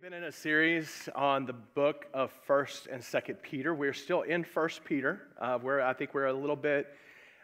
have been in a series on the book of First and Second Peter. We're still in First Peter. Uh, where I think we're a little bit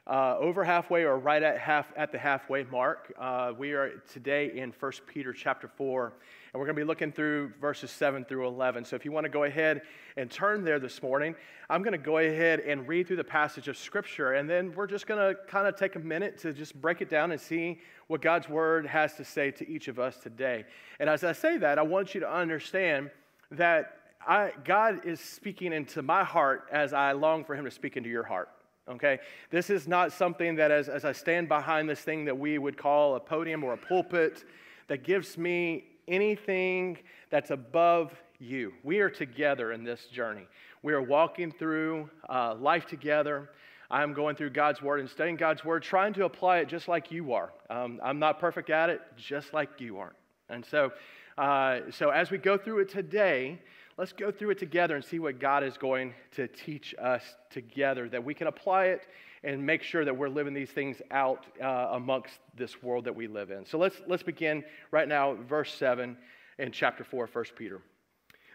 uh, over halfway, or right at half at the halfway mark. Uh, we are today in First Peter chapter four, and we're going to be looking through verses seven through eleven. So if you want to go ahead and turn there this morning, I'm going to go ahead and read through the passage of Scripture, and then we're just going to kind of take a minute to just break it down and see what God's Word has to say to each of us today. And as I say that, I want you to understand that I, God is speaking into my heart as I long for Him to speak into your heart. Okay? This is not something that, as, as I stand behind this thing that we would call a podium or a pulpit, that gives me anything that's above you. We are together in this journey. We are walking through uh, life together. I'm going through God's Word and studying God's Word, trying to apply it just like you are. Um, I'm not perfect at it, just like you aren't. And so, uh, so as we go through it today, let's go through it together and see what God is going to teach us together, that we can apply it and make sure that we're living these things out uh, amongst this world that we live in. So let's, let's begin right now, verse 7 in chapter 4 of 1 Peter.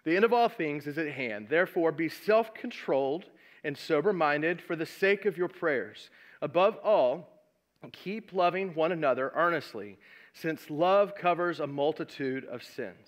The end of all things is at hand. Therefore, be self controlled and sober minded for the sake of your prayers. Above all, keep loving one another earnestly, since love covers a multitude of sins.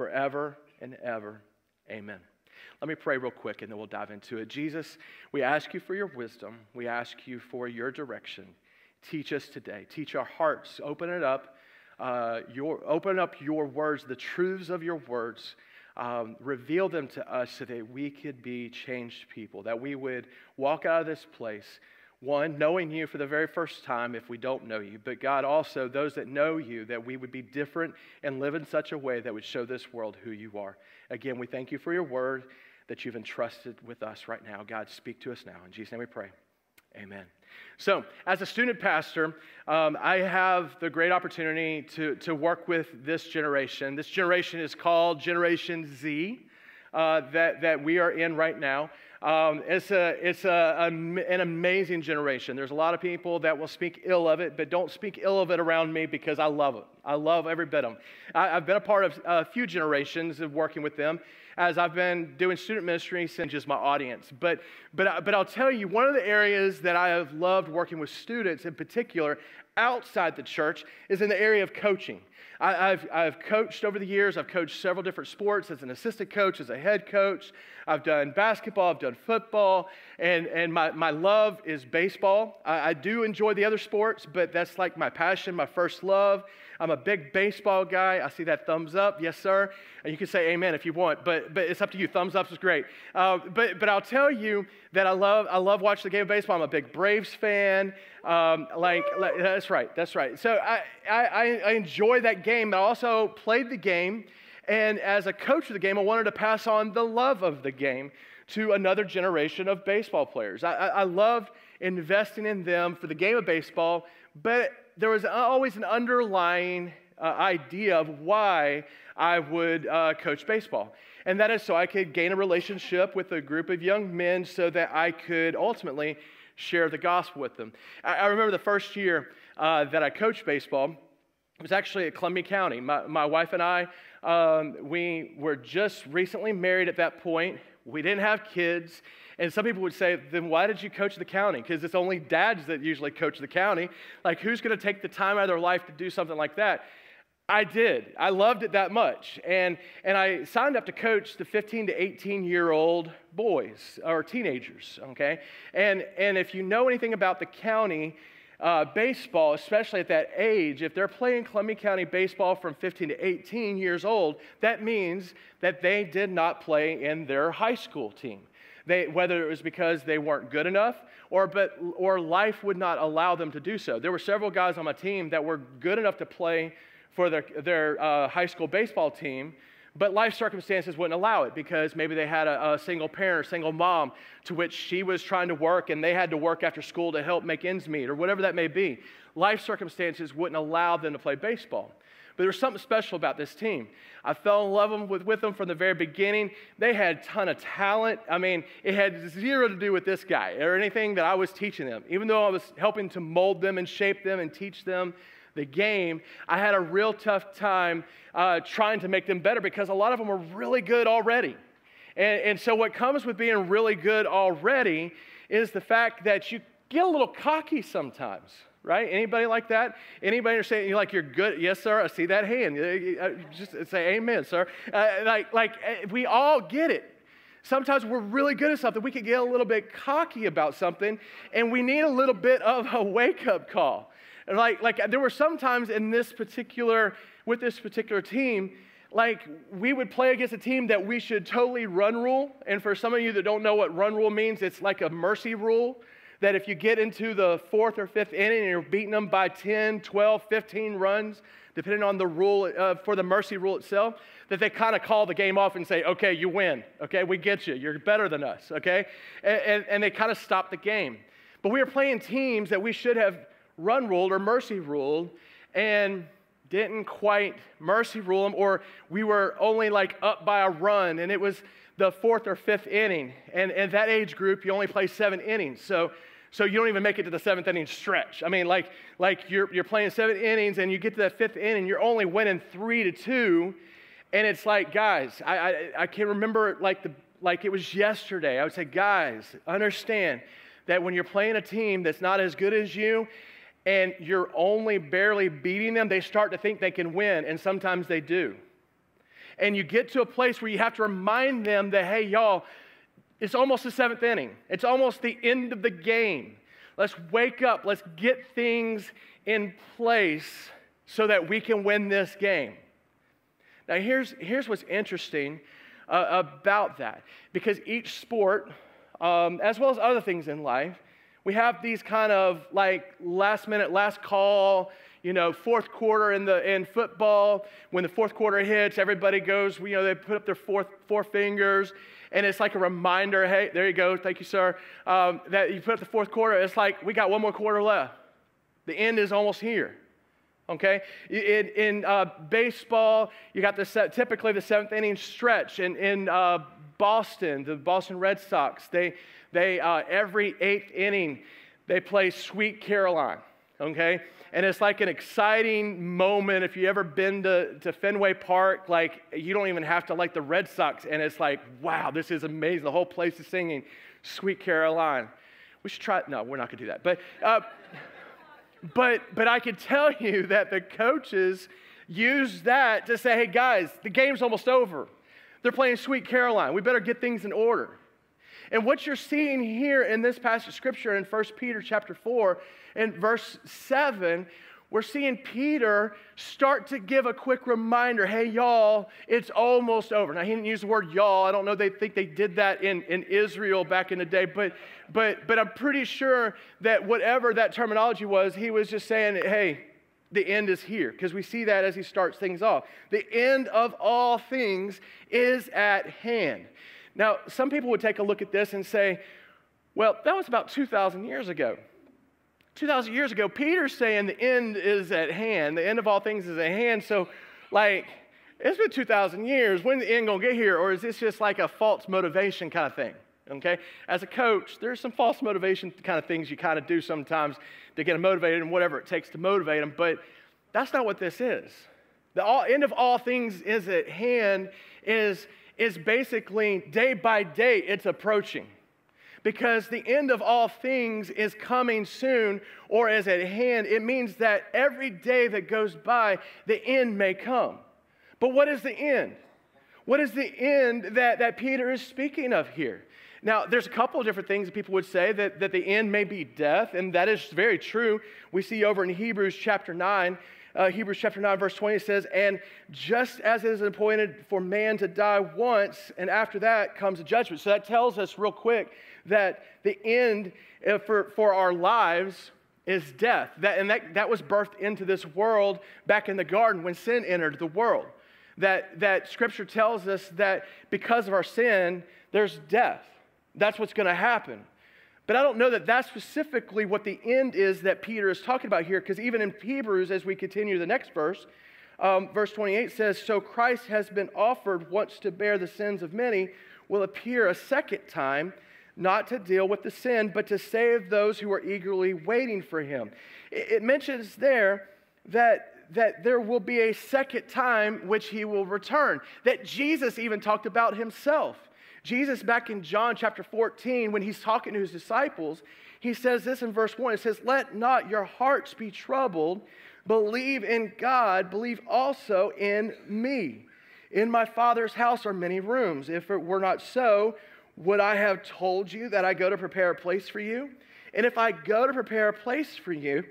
forever and ever. Amen. Let me pray real quick and then we'll dive into it. Jesus, we ask you for your wisdom. We ask you for your direction. Teach us today. Teach our hearts. Open it up. Uh, your, open up your words, the truths of your words um, reveal them to us so that we could be changed people, that we would walk out of this place, one, knowing you for the very first time if we don't know you, but God, also those that know you, that we would be different and live in such a way that would show this world who you are. Again, we thank you for your word that you've entrusted with us right now. God, speak to us now. In Jesus' name we pray. Amen. So, as a student pastor, um, I have the great opportunity to, to work with this generation. This generation is called Generation Z, uh, that, that we are in right now. Um, it's a, it's a, a, an amazing generation. There's a lot of people that will speak ill of it, but don't speak ill of it around me because I love it. I love every bit of them. I, have been a part of a few generations of working with them as I've been doing student ministry since just my audience. But, but, but I'll tell you, one of the areas that I have loved working with students in particular outside the church is in the area of coaching. I, have I've coached over the years. I've coached several different sports as an assistant coach, as a head coach. I've done basketball, I've done football, and, and my, my love is baseball. I, I do enjoy the other sports, but that's like my passion, my first love. I'm a big baseball guy. I see that thumbs up. Yes, sir. And you can say amen if you want, but, but it's up to you. Thumbs up is great. Uh, but, but I'll tell you that I love, I love watching the game of baseball. I'm a big Braves fan. Um, like, like, that's right. That's right. So I, I, I enjoy that game. I also played the game. And as a coach of the game, I wanted to pass on the love of the game to another generation of baseball players. I, I, I investing in them for the game of baseball, but there was always an underlying uh, idea of why I would uh, coach baseball. And that is so I could gain a relationship with a group of young men so that I could ultimately share the gospel with them. I, I remember the first year uh, that I coached baseball, it was actually at Columbia County. My, my wife and I, um, we were just recently married at that point. We didn't have kids. And some people would say, then why did you coach the county? Because it's only dads that usually coach the county. Like, who's going to take the time out of their life to do something like that? I did. I loved it that much. And, and I signed up to coach the 15 to 18 year old boys or teenagers, okay? And, and if you know anything about the county, uh, baseball, especially at that age, if they're playing Columbia County baseball from 15 to 18 years old, that means that they did not play in their high school team. They, whether it was because they weren't good enough or, but, or life would not allow them to do so. There were several guys on my team that were good enough to play for their, their uh, high school baseball team, But life circumstances wouldn't allow it because maybe they had a, a single parent or single mom to which she was trying to work and they had to work after school to help make ends meet or whatever that may be. Life circumstances wouldn't allow them to play baseball. But there was something special about this team. I fell in love with, with them from the very beginning. They had a ton of talent. I mean, it had zero to do with this guy or anything that I was teaching them. Even though I was helping to mold them and shape them and teach them the game, I had a real tough time uh, trying to make them better because a lot of them were really good already. And, and so, what comes with being really good already is the fact that you get a little cocky sometimes right? Anybody like that? Anybody understand? You like you're good? Yes, sir. I see that hand. Uh, just say amen, sir. Uh, like, like uh, we all get it. Sometimes we're really good at something. We can get a little bit cocky about something, and we need a little bit of a wake-up call. Like, like there were some times in this particular, with this particular team, like we would play against a team that we should totally run rule. And for some of you that don't know what run rule means, it's like a mercy rule that if you get into the fourth or fifth inning and you're beating them by 10, 12, 15 runs, depending on the rule uh, for the mercy rule itself, that they kind of call the game off and say, okay, you win. Okay, we get you. You're better than us. Okay? And, and, and they kind of stop the game. But we were playing teams that we should have run ruled or mercy ruled and didn't quite mercy rule them, or we were only like up by a run and it was the fourth or fifth inning. And at that age group, you only play seven innings. So so you don't even make it to the seventh inning stretch. I mean, like, like you're, you're playing seven innings and you get to that fifth inning, you're only winning three to two. And it's like, guys, I, I, I can remember like, the, like it was yesterday. I would say, guys, understand that when you're playing a team that's not as good as you and you're only barely beating them, they start to think they can win, and sometimes they do. And you get to a place where you have to remind them that, hey, y'all, it's almost the seventh inning, it's almost the end of the game. Let's wake up, let's get things in place so that we can win this game. Now, here's, here's what's interesting uh, about that because each sport, um, as well as other things in life, we have these kind of like last minute, last call, you know, fourth quarter in the in football. When the fourth quarter hits, everybody goes, you know, they put up their fourth, four fingers and it's like a reminder hey, there you go, thank you, sir, um, that you put up the fourth quarter. It's like we got one more quarter left. The end is almost here. Okay? In, in uh, baseball, you got the typically the seventh inning stretch. In, in uh, Boston, the Boston Red Sox, they, they uh, every eighth inning, they play Sweet Caroline. Okay? and it's like an exciting moment. If you ever been to, to Fenway Park, like you don't even have to like the Red Sox, and it's like, wow, this is amazing. The whole place is singing Sweet Caroline. We should try. No, we're not gonna do that. But, uh, but, but I can tell you that the coaches use that to say, hey guys, the game's almost over. They're playing Sweet Caroline. We better get things in order. And what you're seeing here in this passage of scripture in 1 Peter chapter 4 and verse 7, we're seeing Peter start to give a quick reminder hey, y'all, it's almost over. Now, he didn't use the word y'all. I don't know they think they did that in, in Israel back in the day, but, but, but I'm pretty sure that whatever that terminology was, he was just saying, hey, the end is here, because we see that as he starts things off. The end of all things is at hand. Now, some people would take a look at this and say, well, that was about 2,000 years ago. 2,000 years ago, Peter's saying the end is at hand, the end of all things is at hand. So, like, it's been 2,000 years. When the end gonna get here? Or is this just like a false motivation kind of thing? Okay? As a coach, there's some false motivation kind of things you kind of do sometimes to get them motivated and whatever it takes to motivate them. But that's not what this is. The all, end of all things is at hand is is basically day by day it's approaching. Because the end of all things is coming soon or is at hand. It means that every day that goes by, the end may come. But what is the end? What is the end that, that Peter is speaking of here? Now, there's a couple of different things that people would say that, that the end may be death, and that is very true. We see over in Hebrews chapter 9 uh, Hebrews chapter 9, verse 20 says, And just as it is appointed for man to die once, and after that comes a judgment. So that tells us real quick that the end uh, for, for our lives is death. That, and that, that was birthed into this world back in the garden when sin entered the world. that, that Scripture tells us that because of our sin, there's death. That's what's going to happen. But I don't know that that's specifically what the end is that Peter is talking about here, because even in Hebrews, as we continue the next verse, um, verse 28 says, So Christ has been offered once to bear the sins of many, will appear a second time, not to deal with the sin, but to save those who are eagerly waiting for him. It, it mentions there that that there will be a second time which he will return, that Jesus even talked about himself. Jesus, back in John chapter 14, when he's talking to his disciples, he says this in verse 1 it says, Let not your hearts be troubled. Believe in God, believe also in me. In my Father's house are many rooms. If it were not so, would I have told you that I go to prepare a place for you? And if I go to prepare a place for you,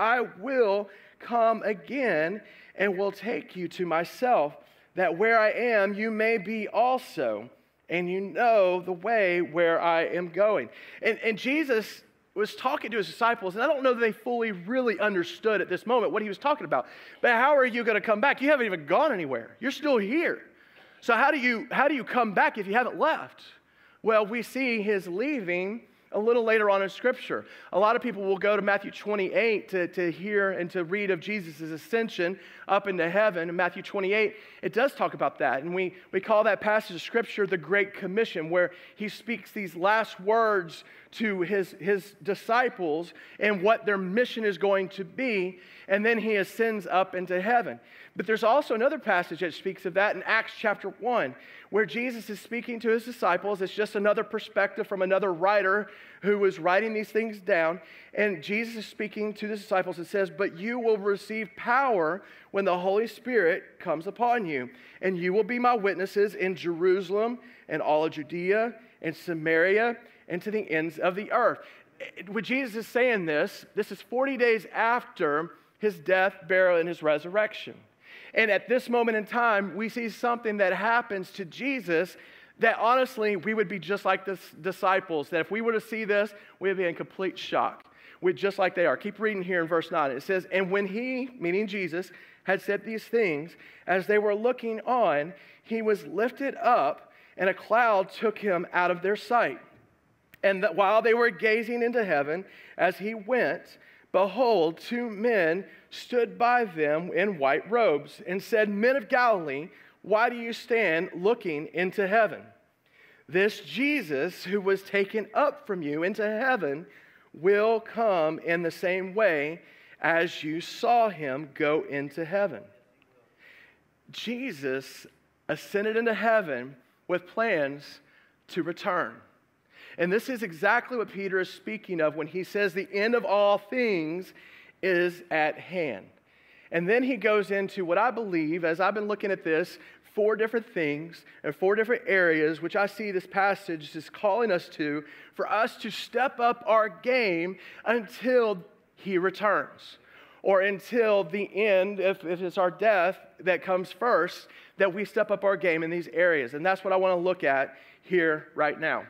I will come again and will take you to myself, that where I am, you may be also, and you know the way where I am going. And, and Jesus was talking to his disciples, and I don't know that they fully really understood at this moment what he was talking about. But how are you going to come back? You haven't even gone anywhere. You're still here. So how do you how do you come back if you haven't left? Well, we see his leaving a little later on in Scripture. A lot of people will go to Matthew 28 to, to hear and to read of Jesus' ascension up into heaven. In Matthew 28, it does talk about that. And we, we call that passage of Scripture the Great Commission, where he speaks these last words to his, his disciples and what their mission is going to be. And then he ascends up into heaven. But there's also another passage that speaks of that in Acts chapter 1, where Jesus is speaking to his disciples. It's just another perspective from another writer who was writing these things down. And Jesus is speaking to the disciples and says, But you will receive power when the Holy Spirit comes upon you, and you will be my witnesses in Jerusalem and all of Judea and Samaria and to the ends of the earth. When Jesus is saying this, this is 40 days after his death, burial, and his resurrection. And at this moment in time, we see something that happens to Jesus that honestly, we would be just like the disciples, that if we were to see this, we would be in complete shock. We're just like they are. Keep reading here in verse 9. It says, And when he, meaning Jesus, had said these things, as they were looking on, he was lifted up, and a cloud took him out of their sight. And that while they were gazing into heaven, as he went, behold, two men stood by them in white robes and said, Men of Galilee, why do you stand looking into heaven? This Jesus, who was taken up from you into heaven, will come in the same way as you saw him go into heaven. Jesus ascended into heaven with plans to return. And this is exactly what Peter is speaking of when he says the end of all things is at hand. And then he goes into what I believe, as I've been looking at this, four different things and four different areas, which I see this passage is calling us to, for us to step up our game until he returns. Or until the end, if, if it's our death that comes first, that we step up our game in these areas. And that's what I want to look at here right now.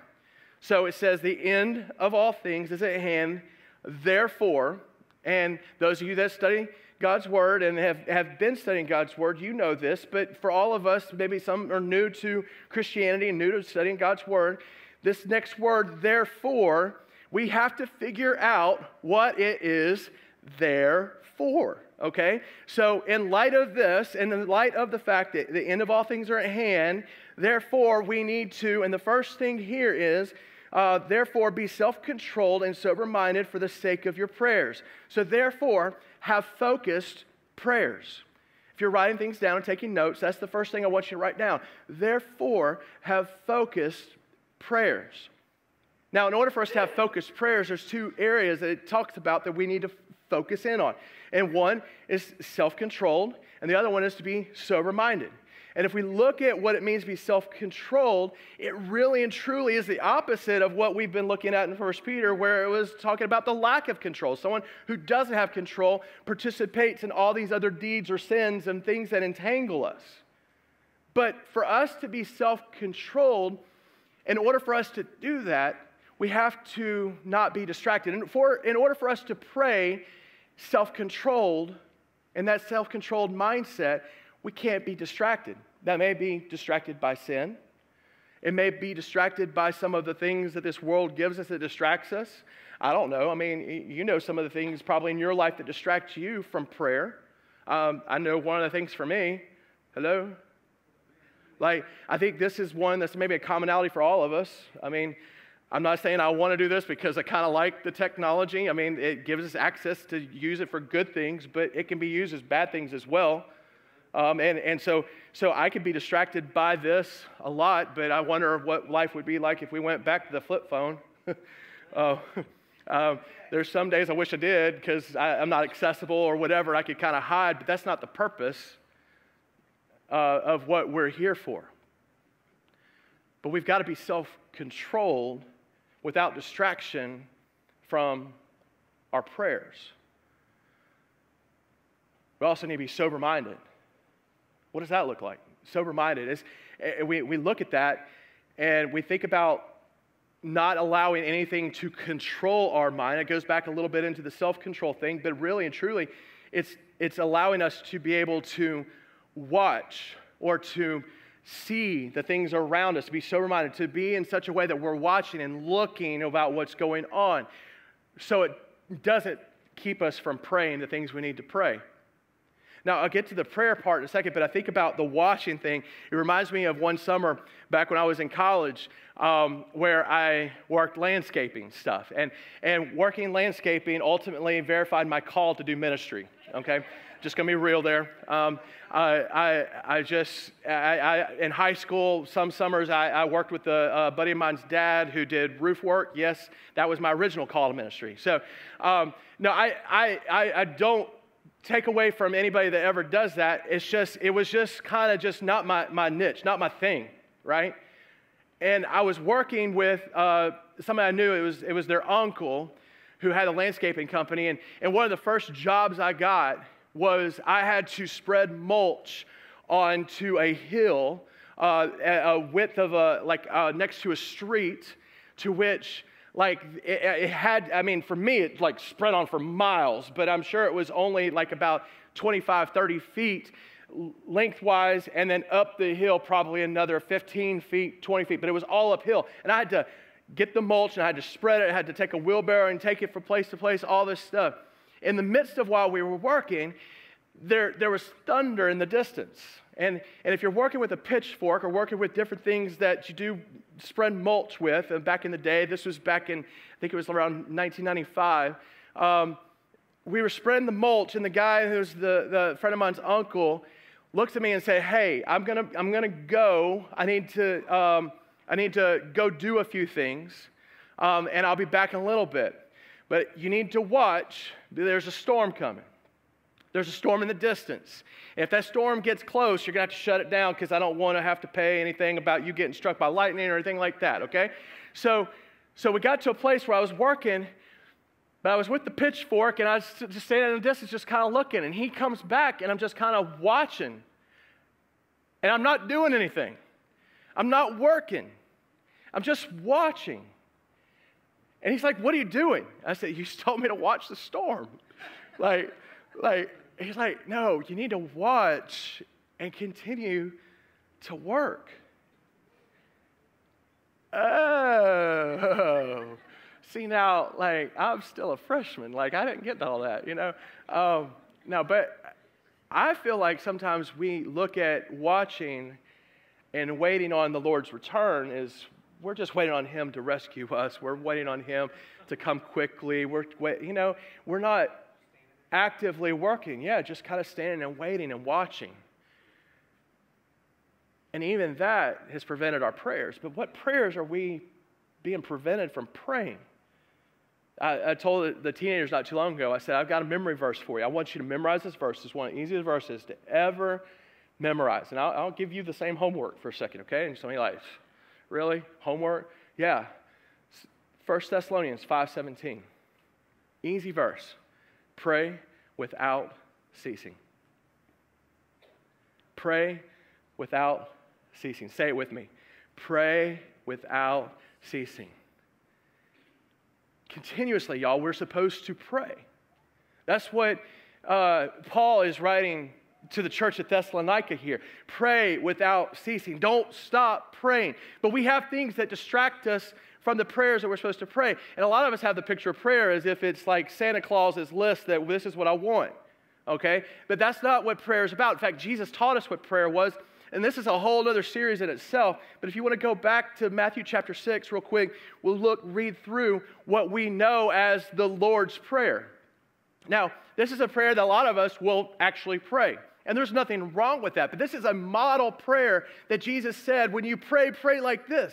So it says, The end of all things is at hand. Therefore, and those of you that study God's Word and have, have been studying God's Word, you know this, but for all of us, maybe some are new to Christianity and new to studying God's Word, this next word, therefore, we have to figure out what it is there for. Okay? So, in light of this, and in light of the fact that the end of all things are at hand, therefore, we need to, and the first thing here is uh, therefore, be self controlled and sober minded for the sake of your prayers. So, therefore, have focused prayers. If you're writing things down and taking notes, that's the first thing I want you to write down. Therefore, have focused prayers. Now, in order for us to have focused prayers, there's two areas that it talks about that we need to focus in on. And one is self controlled, and the other one is to be sober minded. And if we look at what it means to be self controlled, it really and truly is the opposite of what we've been looking at in 1 Peter, where it was talking about the lack of control. Someone who doesn't have control participates in all these other deeds or sins and things that entangle us. But for us to be self controlled, in order for us to do that, we have to not be distracted. And for, in order for us to pray self controlled, in that self controlled mindset, we can't be distracted. That may be distracted by sin. It may be distracted by some of the things that this world gives us that distracts us. I don't know. I mean, you know some of the things probably in your life that distract you from prayer. Um, I know one of the things for me. Hello? Like, I think this is one that's maybe a commonality for all of us. I mean, I'm not saying I want to do this because I kind of like the technology. I mean, it gives us access to use it for good things, but it can be used as bad things as well. Um, and and so, so I could be distracted by this a lot, but I wonder what life would be like if we went back to the flip phone. uh, um, there's some days I wish I did because I'm not accessible or whatever. I could kind of hide, but that's not the purpose uh, of what we're here for. But we've got to be self controlled without distraction from our prayers. We also need to be sober minded. What does that look like? Sober minded. We, we look at that and we think about not allowing anything to control our mind. It goes back a little bit into the self control thing, but really and truly, it's, it's allowing us to be able to watch or to see the things around us, to be sober minded, to be in such a way that we're watching and looking about what's going on so it doesn't keep us from praying the things we need to pray. Now, I'll get to the prayer part in a second, but I think about the washing thing. It reminds me of one summer back when I was in college um, where I worked landscaping stuff. And, and working landscaping ultimately verified my call to do ministry, okay? Just gonna be real there. Um, I, I, I, just, I, I, in high school, some summers, I, I worked with a, a, buddy of mine's dad who did roof work. Yes, that was my original call to ministry. So, um, no, I, I, I, don't take away from anybody that ever does that. It's just, it was just kind of just not my, my niche, not my thing, right? And I was working with uh, somebody I knew, it was, it was their uncle who had a landscaping company. And, and one of the first jobs I got was I had to spread mulch onto a hill, uh, a width of a, like uh, next to a street, to which like it, it, had i mean for me it like spread on for miles but i'm sure it was only like about 25 30 feet lengthwise and then up the hill probably another 15 feet 20 feet but it was all uphill. And i had to get the mulch and i had to spread it i had to take a wheelbarrow and take it from place to place all this stuff. In the midst of while we were working there, there was thunder in the distance and, and if you're working with a pitchfork or working with different things that you do spread mulch with, and back in the day, this was back in, I think it was around 1995, um, we were spreading the mulch, and the guy who's the, the friend of mine's uncle looks at me and said, Hey, I'm gonna, I'm gonna go. I need to, um, I need to go do a few things, um, and I'll be back in a little bit. But you need to watch, there's a storm coming. There's a storm in the distance. If that storm gets close, you're going to have to shut it down because I don't want to have to pay anything about you getting struck by lightning or anything like that, okay? So, so we got to a place where I was working, but I was with the pitchfork and I was just standing in the distance, just kind of looking. And he comes back and I'm just kind of watching. And I'm not doing anything, I'm not working, I'm just watching. And he's like, What are you doing? I said, You told me to watch the storm. like, like, he's like, no, you need to watch and continue to work. Oh, see now, like I'm still a freshman. Like I didn't get all that, you know. Um, no, but I feel like sometimes we look at watching and waiting on the Lord's return is we're just waiting on Him to rescue us. We're waiting on Him to come quickly. We're, you know, we're not actively working. Yeah, just kind of standing and waiting and watching. And even that has prevented our prayers. But what prayers are we being prevented from praying? I, I, told the teenagers not too long ago, I said, I've got a memory verse for you. I want you to memorize this verse. It's one of the easiest verses to ever memorize. And I'll, I'll give you the same homework for a second, okay? And somebody like, really? Homework? Yeah. 1 Thessalonians 5.17. Easy verse. Pray without ceasing. Pray without ceasing. Say it with me. Pray without ceasing. Continuously, y'all, we're supposed to pray. That's what uh, Paul is writing to the church at Thessalonica here. Pray without ceasing. Don't stop praying. But we have things that distract us from the prayers that we're supposed to pray. And a lot of us have the picture of prayer as if it's like Santa Claus's list that this is what I want. Okay? But that's not what prayer is about. In fact, Jesus taught us what prayer was. And this is a whole other series in itself. But if you want to go back to Matthew chapter 6 real quick, we'll look, read through what we know as the Lord's Prayer. Now, this is a prayer that a lot of us will actually pray. And there's nothing wrong with that. But this is a model prayer that Jesus said when you pray, pray like this.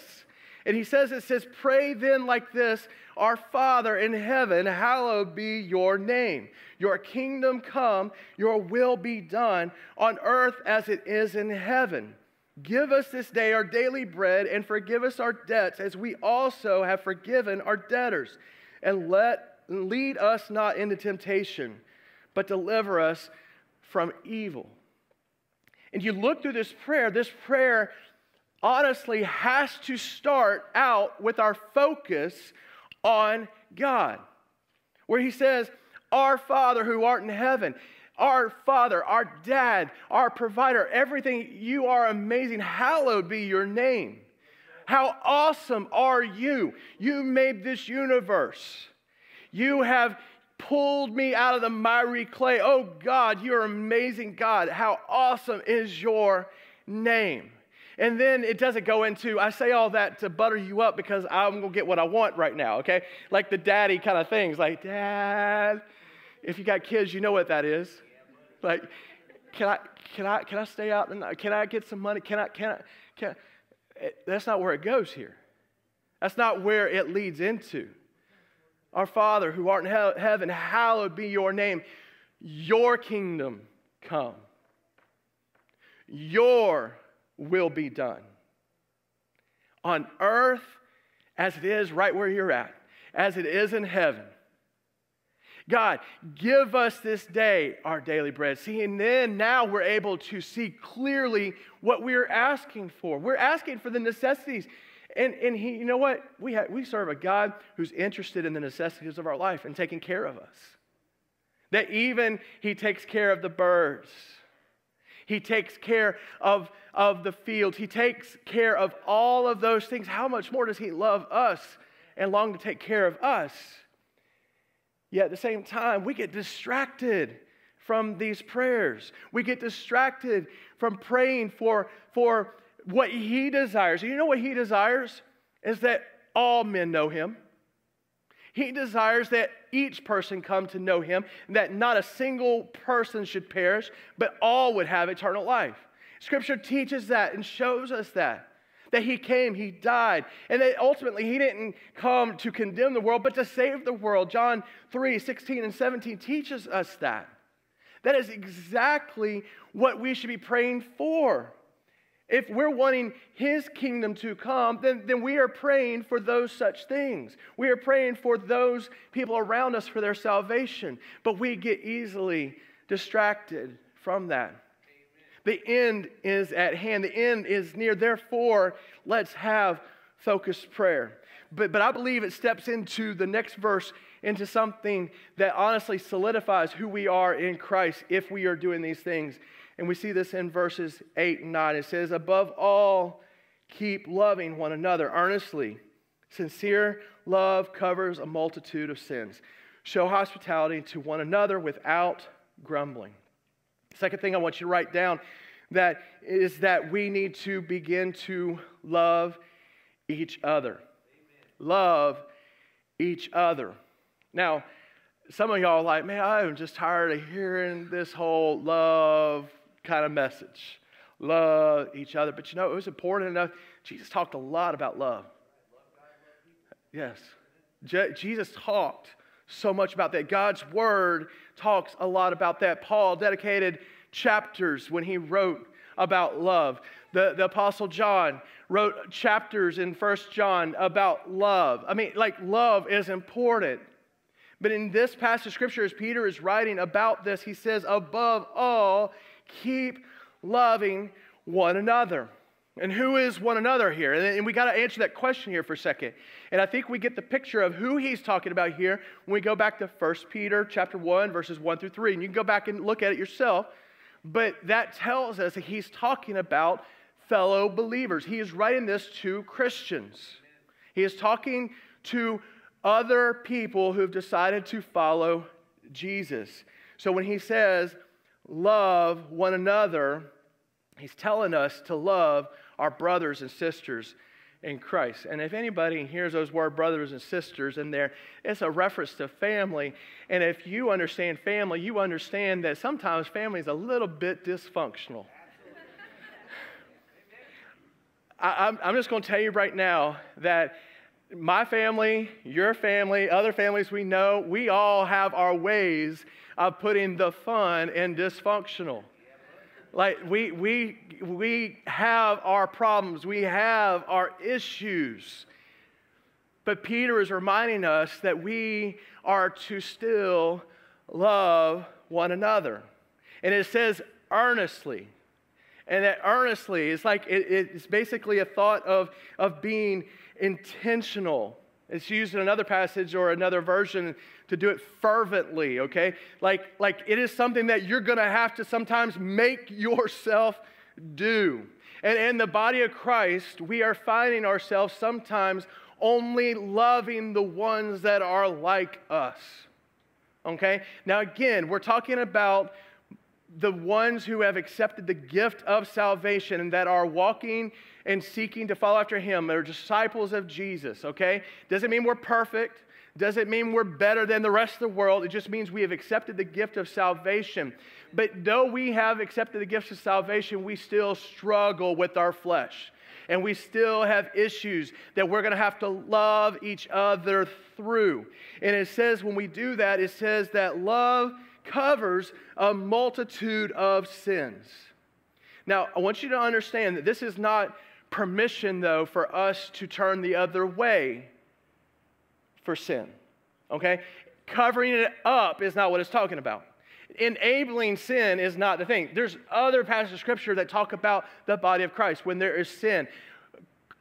And he says, it says, pray then like this Our Father in heaven, hallowed be your name. Your kingdom come, your will be done on earth as it is in heaven. Give us this day our daily bread and forgive us our debts as we also have forgiven our debtors. And let lead us not into temptation, but deliver us from evil. And you look through this prayer, this prayer honestly has to start out with our focus on God, where He says, Our Father who art in heaven. Our Father, our Dad, our provider, everything, you are amazing. Hallowed be your name. How awesome are you? You made this universe. You have pulled me out of the miry clay. Oh God, you're amazing God. How awesome is your name? And then it doesn't go into, I say all that to butter you up because I'm going to get what I want right now, okay? Like the daddy kind of things, like, Dad, if you got kids, you know what that is. Like, can I, can I, can I stay out tonight? Can I get some money? Can I, can I, can I? That's not where it goes here. That's not where it leads into. Our Father who art in heaven, hallowed be your name. Your kingdom come. Your will be done on earth as it is right where you're at, as it is in heaven. God, give us this day our daily bread. See, and then now we're able to see clearly what we're asking for. We're asking for the necessities. And, and he, you know what? We, have, we serve a God who's interested in the necessities of our life and taking care of us. That even He takes care of the birds, He takes care of, of the fields, He takes care of all of those things. How much more does He love us and long to take care of us? Yet at the same time, we get distracted from these prayers. We get distracted from praying for, for what he desires. You know what he desires? Is that all men know him. He desires that each person come to know him, that not a single person should perish, but all would have eternal life. Scripture teaches that and shows us that. That he came, he died, and that ultimately he didn't come to condemn the world, but to save the world. John 3 16 and 17 teaches us that. That is exactly what we should be praying for. If we're wanting His kingdom to come, then, then we are praying for those such things. We are praying for those people around us for their salvation. But we get easily distracted from that. The end is at hand, the end is near. Therefore, let's have focused prayer. But, but I believe it steps into the next verse into something that honestly solidifies who we are in Christ if we are doing these things. And we see this in verses 8 and 9. It says, Above all, keep loving one another earnestly. Sincere love covers a multitude of sins. Show hospitality to one another without grumbling. Second thing I want you to write down that is that we need to begin to love each other. Amen. Love each other. Now, some of y'all are like, man, I'm just tired of hearing this whole love kind of message. Love each other. But you know, it was important enough. Jesus talked a lot about love. Yes. Je- Jesus talked so much about that. God's word talks a lot about that. Paul dedicated chapters when he wrote about love. The, the Apostle John wrote chapters in First John about love. I mean, like, love is important. But in this passage of scripture, as Peter is writing about this, he says, above all, keep loving one another. And who is one another here? And we got to answer that question here for a second. And I think we get the picture of who he's talking about here when we go back to 1 Peter chapter 1, verses 1 through 3. And you can go back and look at it yourself. But that tells us that he's talking about fellow believers. He is writing this to Christians. He is talking to other people who've decided to follow Jesus. So when he says, love one another, he's telling us to love our brothers and sisters in Christ. And if anybody hears those words, brothers and sisters, in there, it's a reference to family. And if you understand family, you understand that sometimes family is a little bit dysfunctional. I, I'm, I'm just going to tell you right now that my family, your family, other families we know, we all have our ways of putting the fun in dysfunctional. Like we, we, we have our problems, we have our issues. But Peter is reminding us that we are to still love one another. And it says earnestly. And that earnestly it's like it, it's basically a thought of, of being intentional. It's used in another passage or another version to do it fervently, okay? Like, like it is something that you're gonna have to sometimes make yourself do. And in the body of Christ, we are finding ourselves sometimes only loving the ones that are like us. Okay? Now, again, we're talking about the ones who have accepted the gift of salvation and that are walking and seeking to follow after him. They're disciples of Jesus, okay? Doesn't mean we're perfect. Doesn't mean we're better than the rest of the world. It just means we have accepted the gift of salvation. But though we have accepted the gift of salvation, we still struggle with our flesh. And we still have issues that we're going to have to love each other through. And it says when we do that, it says that love covers a multitude of sins. Now, I want you to understand that this is not permission, though, for us to turn the other way for sin. Okay? Covering it up is not what it's talking about. Enabling sin is not the thing. There's other passages of scripture that talk about the body of Christ when there is sin.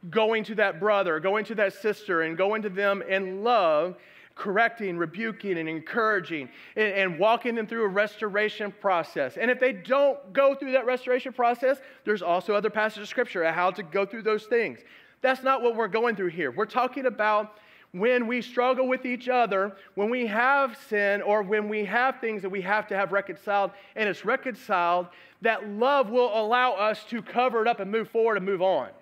Going to that brother, going to that sister, and going to them in love correcting, rebuking, and encouraging, and, and, walking them through a restoration process. And if they don't go through that restoration process, there's also other passages of scripture on how to go through those things. That's not what we're going through here. We're talking about when we struggle with each other, when we have sin, or when we have things that we have to have reconciled, and it's reconciled, that love will allow us to cover it up and move forward and move on. Amen.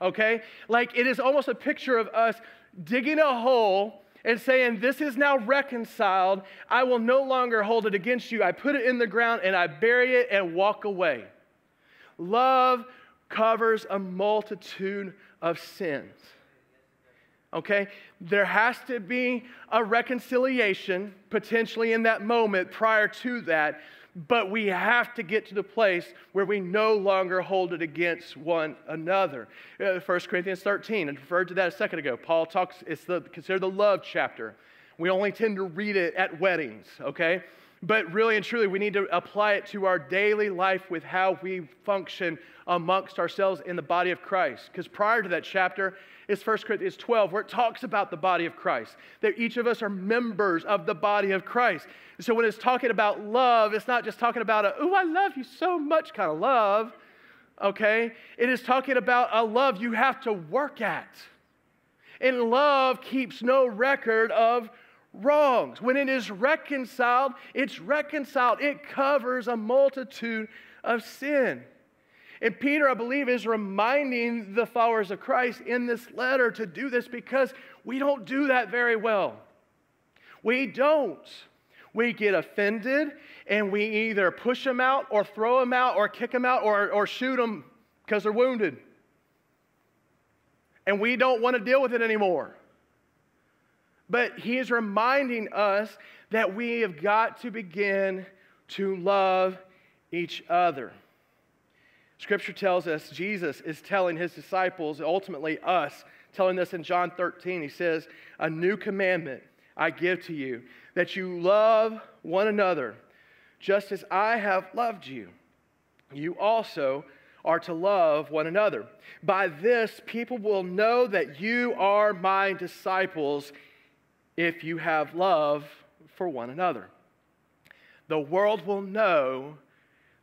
Okay? Like it is almost a picture of us digging a hole and saying, This is now reconciled. I will no longer hold it against you. I put it in the ground and I bury it and walk away. Love covers a multitude of sins. Okay? There has to be a reconciliation potentially in that moment prior to that but we have to get to the place where we no longer hold it against one another. Uh, 1 Corinthians 13, I referred to that a second ago. Paul talks, it's the, considered the love chapter. We only tend to read it at weddings, okay? But really and truly, we need to apply it to our daily life with how we function amongst ourselves in the body of Christ. Because prior to that chapter, is 1 Corinthians 12, where it talks about the body of Christ, that each of us are members of the body of Christ. So when it's talking about love, it's not just talking about a, oh, I love you so much kind of love, okay? It is talking about a love you have to work at. And love keeps no record of wrongs. When it is reconciled, it's reconciled. It covers a multitude of sin. And Peter, I believe, is reminding the followers of Christ in this letter to do this because we don't do that very well. We don't. We get offended and we either push them out or throw them out or kick them out or, or shoot them because they're wounded. And we don't want to deal with it anymore. But he is reminding us that we have got to begin to love each other. Scripture tells us Jesus is telling his disciples, ultimately us, telling this in John 13. He says, A new commandment I give to you, that you love one another, just as I have loved you. You also are to love one another. By this, people will know that you are my disciples if you have love for one another. The world will know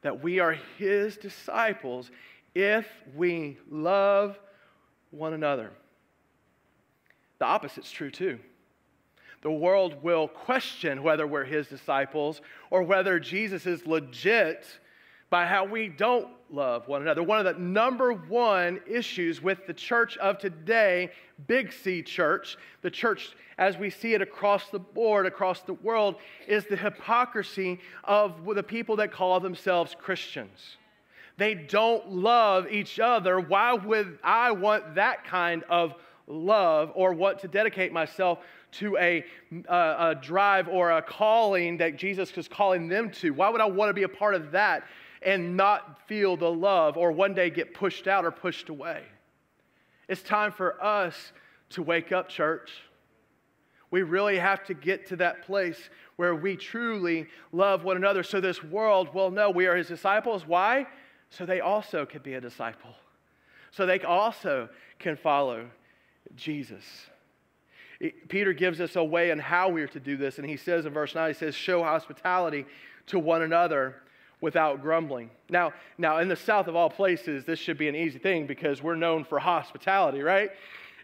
that we are his disciples if we love one another. The opposite's true too. The world will question whether we're his disciples or whether Jesus is legit by how we don't love one another. One of the number one issues with the church of today, Big C church, the church as we see it across the board, across the world, is the hypocrisy of the people that call themselves Christians. They don't love each other. Why would I want that kind of love or want to dedicate myself to a, a drive or a calling that Jesus is calling them to? Why would I want to be a part of that and not feel the love or one day get pushed out or pushed away? It's time for us to wake up, church. We really have to get to that place where we truly love one another so this world will know we are his disciples. Why? So they also can be a disciple. So they also can follow Jesus. Peter gives us a way on how we are to do this, and he says in verse 9, he says, Show hospitality to one another without grumbling. Now, now, in the south of all places, this should be an easy thing because we're known for hospitality, right?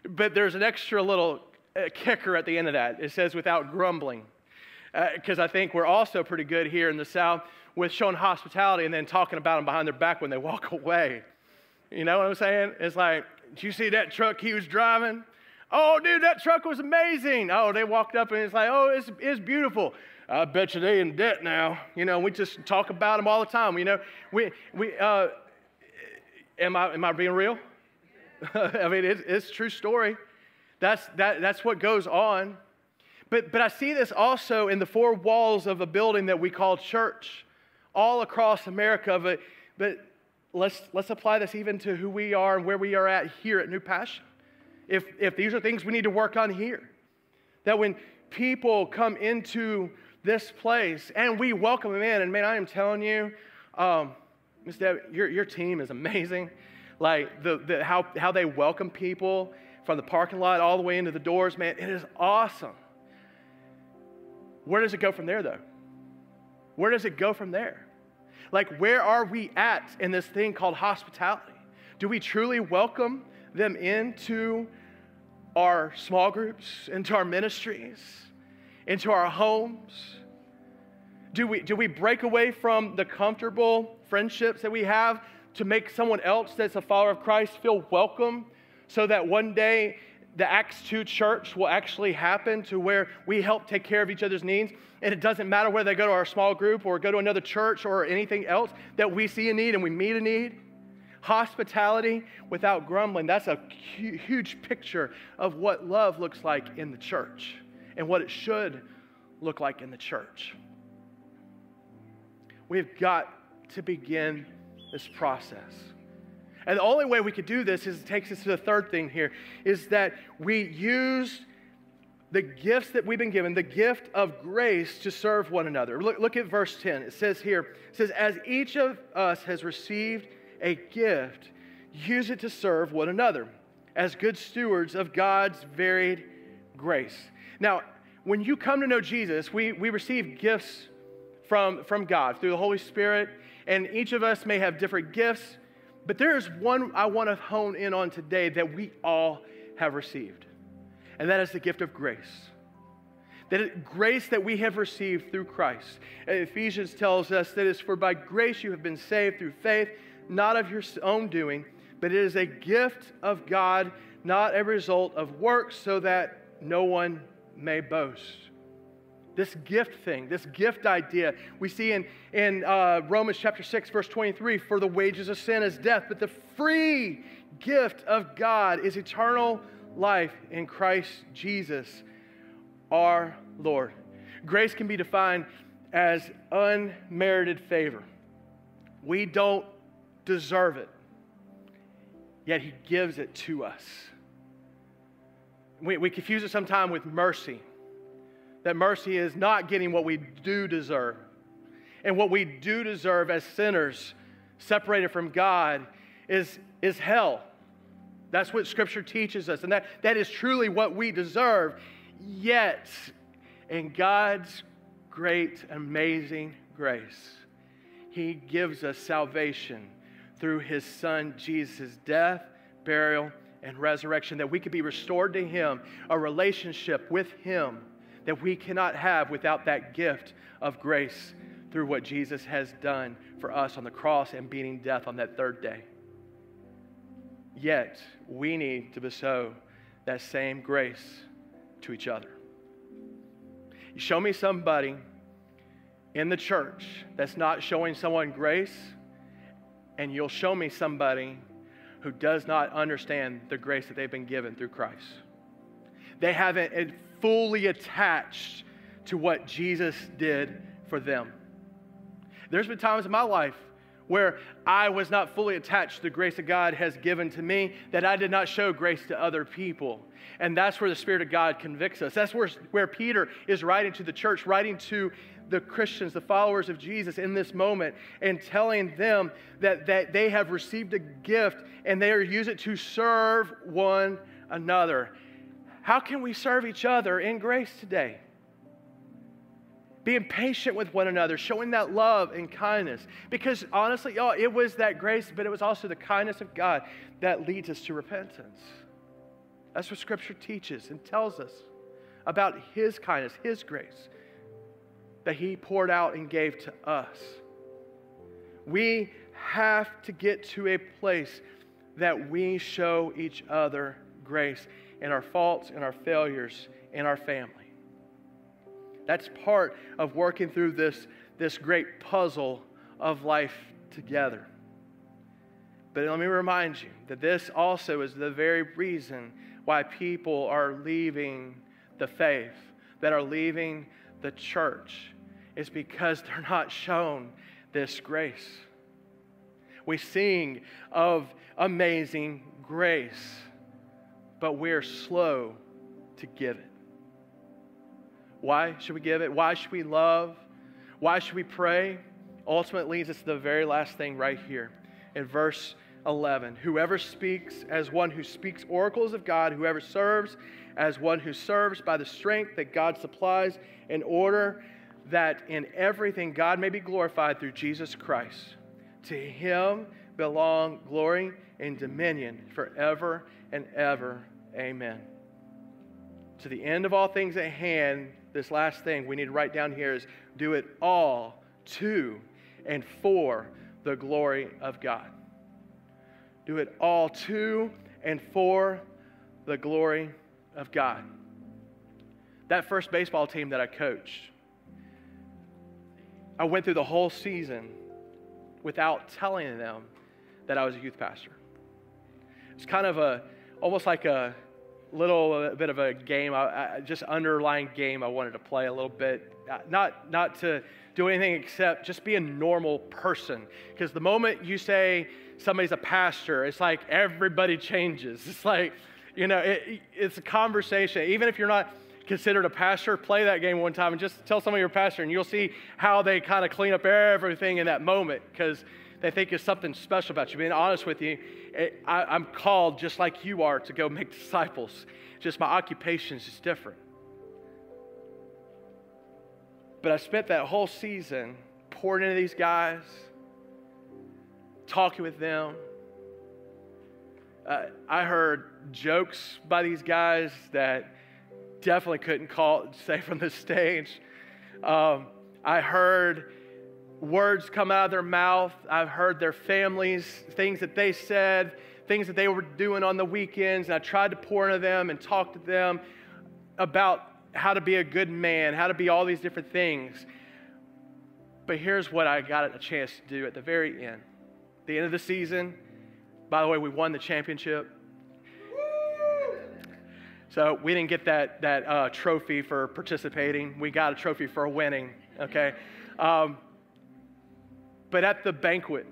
But there's an extra little uh, kicker at the end of that. It says without grumbling. Because uh, I think we're also pretty good here in the south with showing hospitality and then talking about them behind their back when they walk away. You know what I'm saying? It's like, did you see that truck he was driving? Oh, dude, that truck was amazing. Oh, they walked up and it's like, oh, it's, it's beautiful. I bet you they in debt now. You know, we just talk about them all the time. You know, we, we, uh, am I, am I being real? I mean, it's, it's a true story. That's, that, that's what goes on. But, but I see this also in the four walls of a building that we call church, all across America. But, but let's, let's apply this even to who we are and where we are at here at New Passion if, if these are things we need to work on here. That when people come into this place and we welcome them in, and man, I am telling you, um. Deb, your, your team is amazing. Like the, the, how, how they welcome people from the parking lot all the way into the doors, man, it is awesome. Where does it go from there, though? Where does it go from there? Like, where are we at in this thing called hospitality? Do we truly welcome them into our small groups, into our ministries, into our homes? Do we, do we break away from the comfortable friendships that we have to make someone else that's a follower of Christ feel welcome so that one day the Acts 2 church will actually happen to where we help take care of each other's needs. And it doesn't matter whether they go to our small group or go to another church or anything else, that we see a need and we meet a need hospitality without grumbling. That's a huge picture of what love looks like in the church and what it should look like in the church. We've got to begin this process. And the only way we could do this is it takes us to the third thing here is that we use the gifts that we've been given, the gift of grace to serve one another. Look, look at verse 10. It says here, it says, As each of us has received a gift, use it to serve one another as good stewards of God's varied grace. Now, when you come to know Jesus, we, we receive gifts from, from God through the Holy Spirit, and each of us may have different gifts, but there is one I want to hone in on today that we all have received, and that is the gift of grace. That grace that we have received through Christ. Ephesians tells us that it's for by grace you have been saved through faith, not of your own doing, but it is a gift of God, not a result of works, so that no one may boast. This gift thing, this gift idea, we see in, in uh, Romans chapter 6, verse 23 for the wages of sin is death, but the free gift of God is eternal life in Christ Jesus our Lord. Grace can be defined as unmerited favor. We don't deserve it, yet He gives it to us. We, we confuse it sometimes with mercy, that mercy is not getting what we do deserve. And what we do deserve as sinners, separated from God, is, is hell. That's what Scripture teaches us. And that, that is truly what we deserve. Yet, in God's great, amazing grace, He gives us salvation through His Son Jesus' death, burial, and resurrection, that we could be restored to Him, a relationship with Him that we cannot have without that gift of grace through what Jesus has done for us on the cross and beating death on that third day. Yet, we need to bestow that same grace to each other. You show me somebody in the church that's not showing someone grace, and you'll show me somebody who does not understand the grace that they've been given through Christ. They haven't fully attached to what Jesus did for them. There's been times in my life where I was not fully attached to the grace that God has given to me, that I did not show grace to other people. And that's where the Spirit of God convicts us. That's where, where Peter is writing to the church, writing to the Christians, the followers of Jesus in this moment, and telling them that, that they have received a gift and they are use it to serve one another. How can we serve each other in grace today? being patient with one another, showing that love and kindness. Because honestly, y'all, it was that grace, but it was also the kindness of God that leads us to repentance. That's what Scripture teaches and tells us about His kindness, His grace that He poured out and gave to us. We have to get to a place that we show each other grace in our faults and our failures in our family. That's part of working through this, this great puzzle of life together. But let me remind you that this also is the very reason why people are leaving the faith, that are leaving the church, is because they're not shown this grace. We sing of amazing grace, but we're slow to give it. Why should we give it? Why should we love? Why should we pray? Ultimately leads us to the very last thing right here in verse 11. Whoever speaks as one who speaks oracles of God, whoever serves as one who serves by the strength that God supplies, in order that in everything God may be glorified through Jesus Christ. To him belong glory and dominion forever and ever. Amen. To the end of all things at hand, this last thing we need to write down here is do it all to and for the glory of God. Do it all to and for the glory of God. That first baseball team that I coached, I went through the whole season without telling them that I was a youth pastor. It's kind of a, almost like a, little bit of a game, I, I, just underlying game I wanted to play a little bit. Uh, not, not to do anything except just be a normal person. Because the moment you say somebody's a pastor, it's like everybody changes. It's like, you know, it, it's a conversation. Even if you're not considered a pastor, play that game one time and just tell some of your pastor, and you'll see how they kind of clean up everything in that moment. Because they think it's something special about you. Being honest with you, I, am called just like you are to go make disciples. Just my occupation is just different. But I spent that whole season pouring into these guys, talking with them. Uh, I heard jokes by these guys that definitely couldn't call say from the stage. Um, I heard words come out of their mouth. I've heard their families, things that they said, things that they were doing on the weekends. And I tried to pour into them and talk to them about how to be a good man, how to be all these different things. But here's what I got a chance to do at the very end. The end of the season, by the way, we won the championship. So we didn't get that, that uh, trophy for participating. We got a trophy for winning, okay? Um, but at the banquet,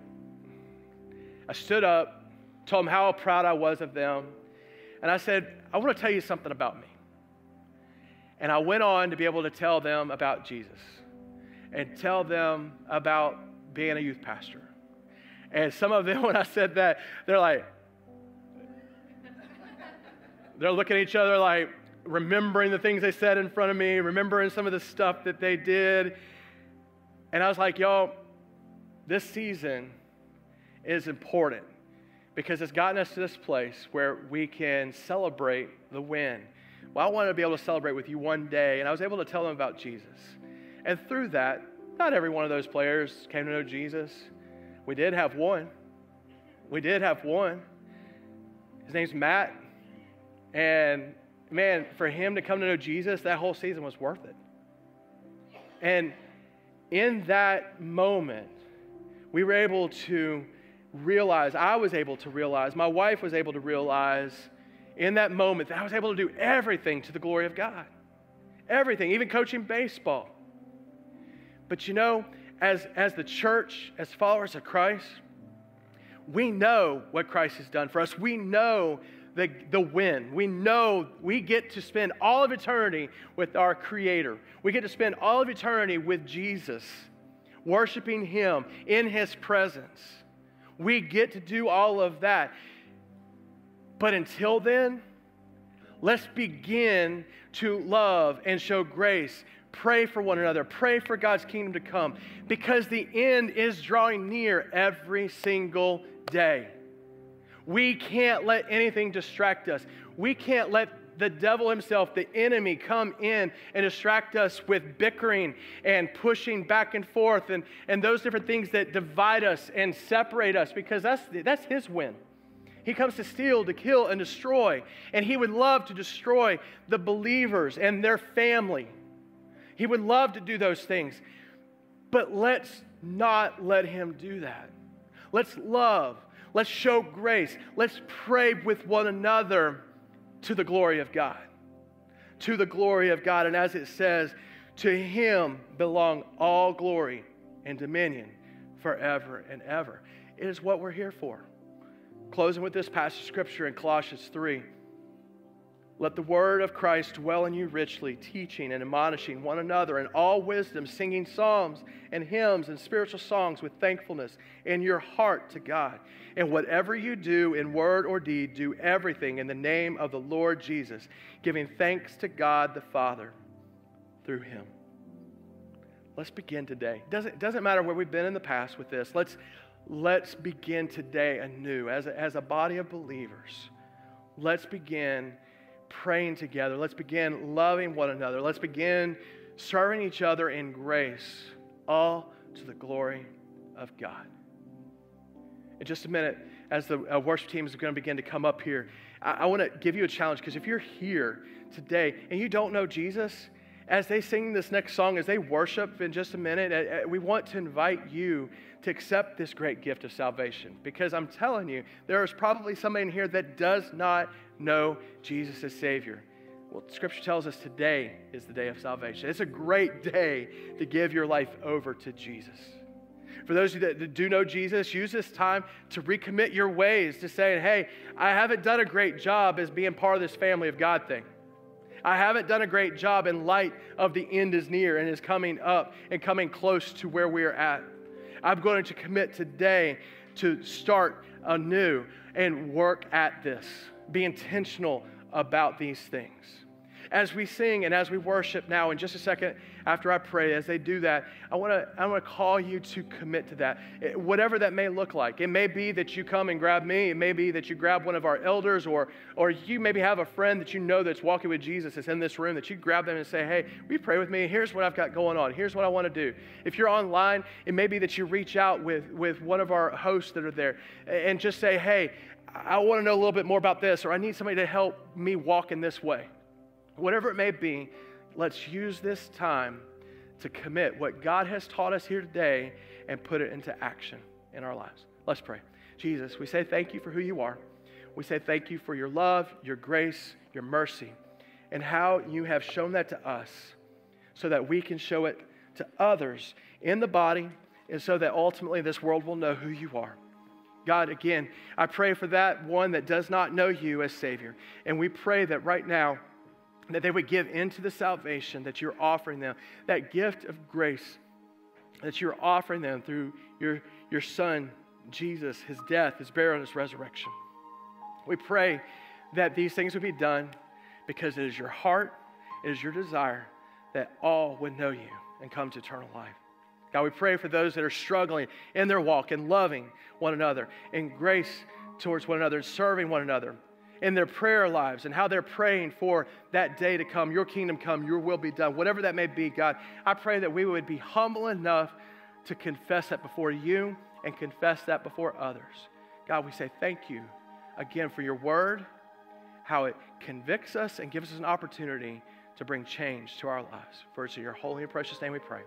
I stood up, told them how proud I was of them, and I said, I want to tell you something about me. And I went on to be able to tell them about Jesus and tell them about being a youth pastor. And some of them, when I said that, they're like, they're looking at each other like, remembering the things they said in front of me, remembering some of the stuff that they did. And I was like, y'all, this season is important because it's gotten us to this place where we can celebrate the win. Well, I wanted to be able to celebrate with you one day, and I was able to tell them about Jesus. And through that, not every one of those players came to know Jesus. We did have one. We did have one. His name's Matt. And man, for him to come to know Jesus, that whole season was worth it. And in that moment, we were able to realize, I was able to realize, my wife was able to realize in that moment that I was able to do everything to the glory of God. Everything, even coaching baseball. But you know, as, as the church, as followers of Christ, we know what Christ has done for us. We know the, the win. We know we get to spend all of eternity with our Creator. We get to spend all of eternity with Jesus, worshiping Him in His presence. We get to do all of that. But until then, let's begin to love and show grace. Pray for one another. Pray for God's kingdom to come because the end is drawing near every single day. We can't let anything distract us. We can't let the devil himself, the enemy, come in and distract us with bickering and pushing back and forth and, and those different things that divide us and separate us because that's, that's his win. He comes to steal, to kill, and destroy. And he would love to destroy the believers and their family. He would love to do those things. But let's not let him do that. Let's love. Let's show grace. Let's pray with one another to the glory of God. To the glory of God. And as it says, to him belong all glory and dominion forever and ever. It is what we're here for. Closing with this passage of scripture in Colossians 3. Let the word of Christ dwell in you richly, teaching and admonishing one another in all wisdom, singing psalms and hymns and spiritual songs with thankfulness in your heart to God. And whatever you do in word or deed, do everything in the name of the Lord Jesus, giving thanks to God the Father through him. Let's begin today. Doesn't, doesn't matter where we've been in the past with this. Let's, let's begin today anew as a, as a body of believers. Let's begin praying together. Let's begin loving one another. Let's begin serving each other in grace, all to the glory of God. In just a minute, as the uh, worship team is going to begin to come up here, I, I want to give you a challenge because if you're here today and you don't know Jesus, as they sing this next song, as they worship in just a minute, uh, uh, we want to invite you to accept this great gift of salvation. Because I'm telling you, there is probably somebody in here that does not know Jesus as Savior. Well, Scripture tells us today is the day of salvation. It's a great day to give your life over to Jesus. For those of you that do know Jesus, use this time to recommit your ways to say, hey, I haven't done a great job as being part of this family of God thing. I haven't done a great job in light of the end is near and is coming up and coming close to where we are at. I'm going to commit today to start anew and work at this. Be intentional about these things as we sing and as we worship now, in just a second after I pray, as they do that, I want to I want to call you to commit to that, it, whatever that may look like. It may be that you come and grab me. It may be that you grab one of our elders, or or you maybe have a friend that you know that's walking with Jesus that's in this room. That you grab them and say, Hey, you pray with me? Here's what I've got going on. Here's what I want to do. If you're online, it may be that you reach out with with one of our hosts that are there and just say, Hey. I want to know a little bit more about this, or I need somebody to help me walk in this way. Whatever it may be, let's use this time to commit what God has taught us here today and put it into action in our lives. Let's pray. Jesus, we say thank you for who you are. We say thank you for your love, your grace, your mercy, and how you have shown that to us so that we can show it to others in the body and so that ultimately this world will know who you are. God, again, I pray for that one that does not know you as Savior. And we pray that right now, that they would give into the salvation that you're offering them, that gift of grace that you're offering them through your, your Son, Jesus, his death, his burial, and his resurrection. We pray that these things would be done because it is your heart, it is your desire that all would know you and come to eternal life. God, we pray for those that are struggling in their walk and loving one another, in grace towards one another, and serving one another, in their prayer lives, and how they're praying for that day to come, your kingdom come, your will be done, whatever that may be, God. I pray that we would be humble enough to confess that before you and confess that before others. God, we say thank you again for your word, how it convicts us and gives us an opportunity to bring change to our lives. For it's in your holy and precious name we pray.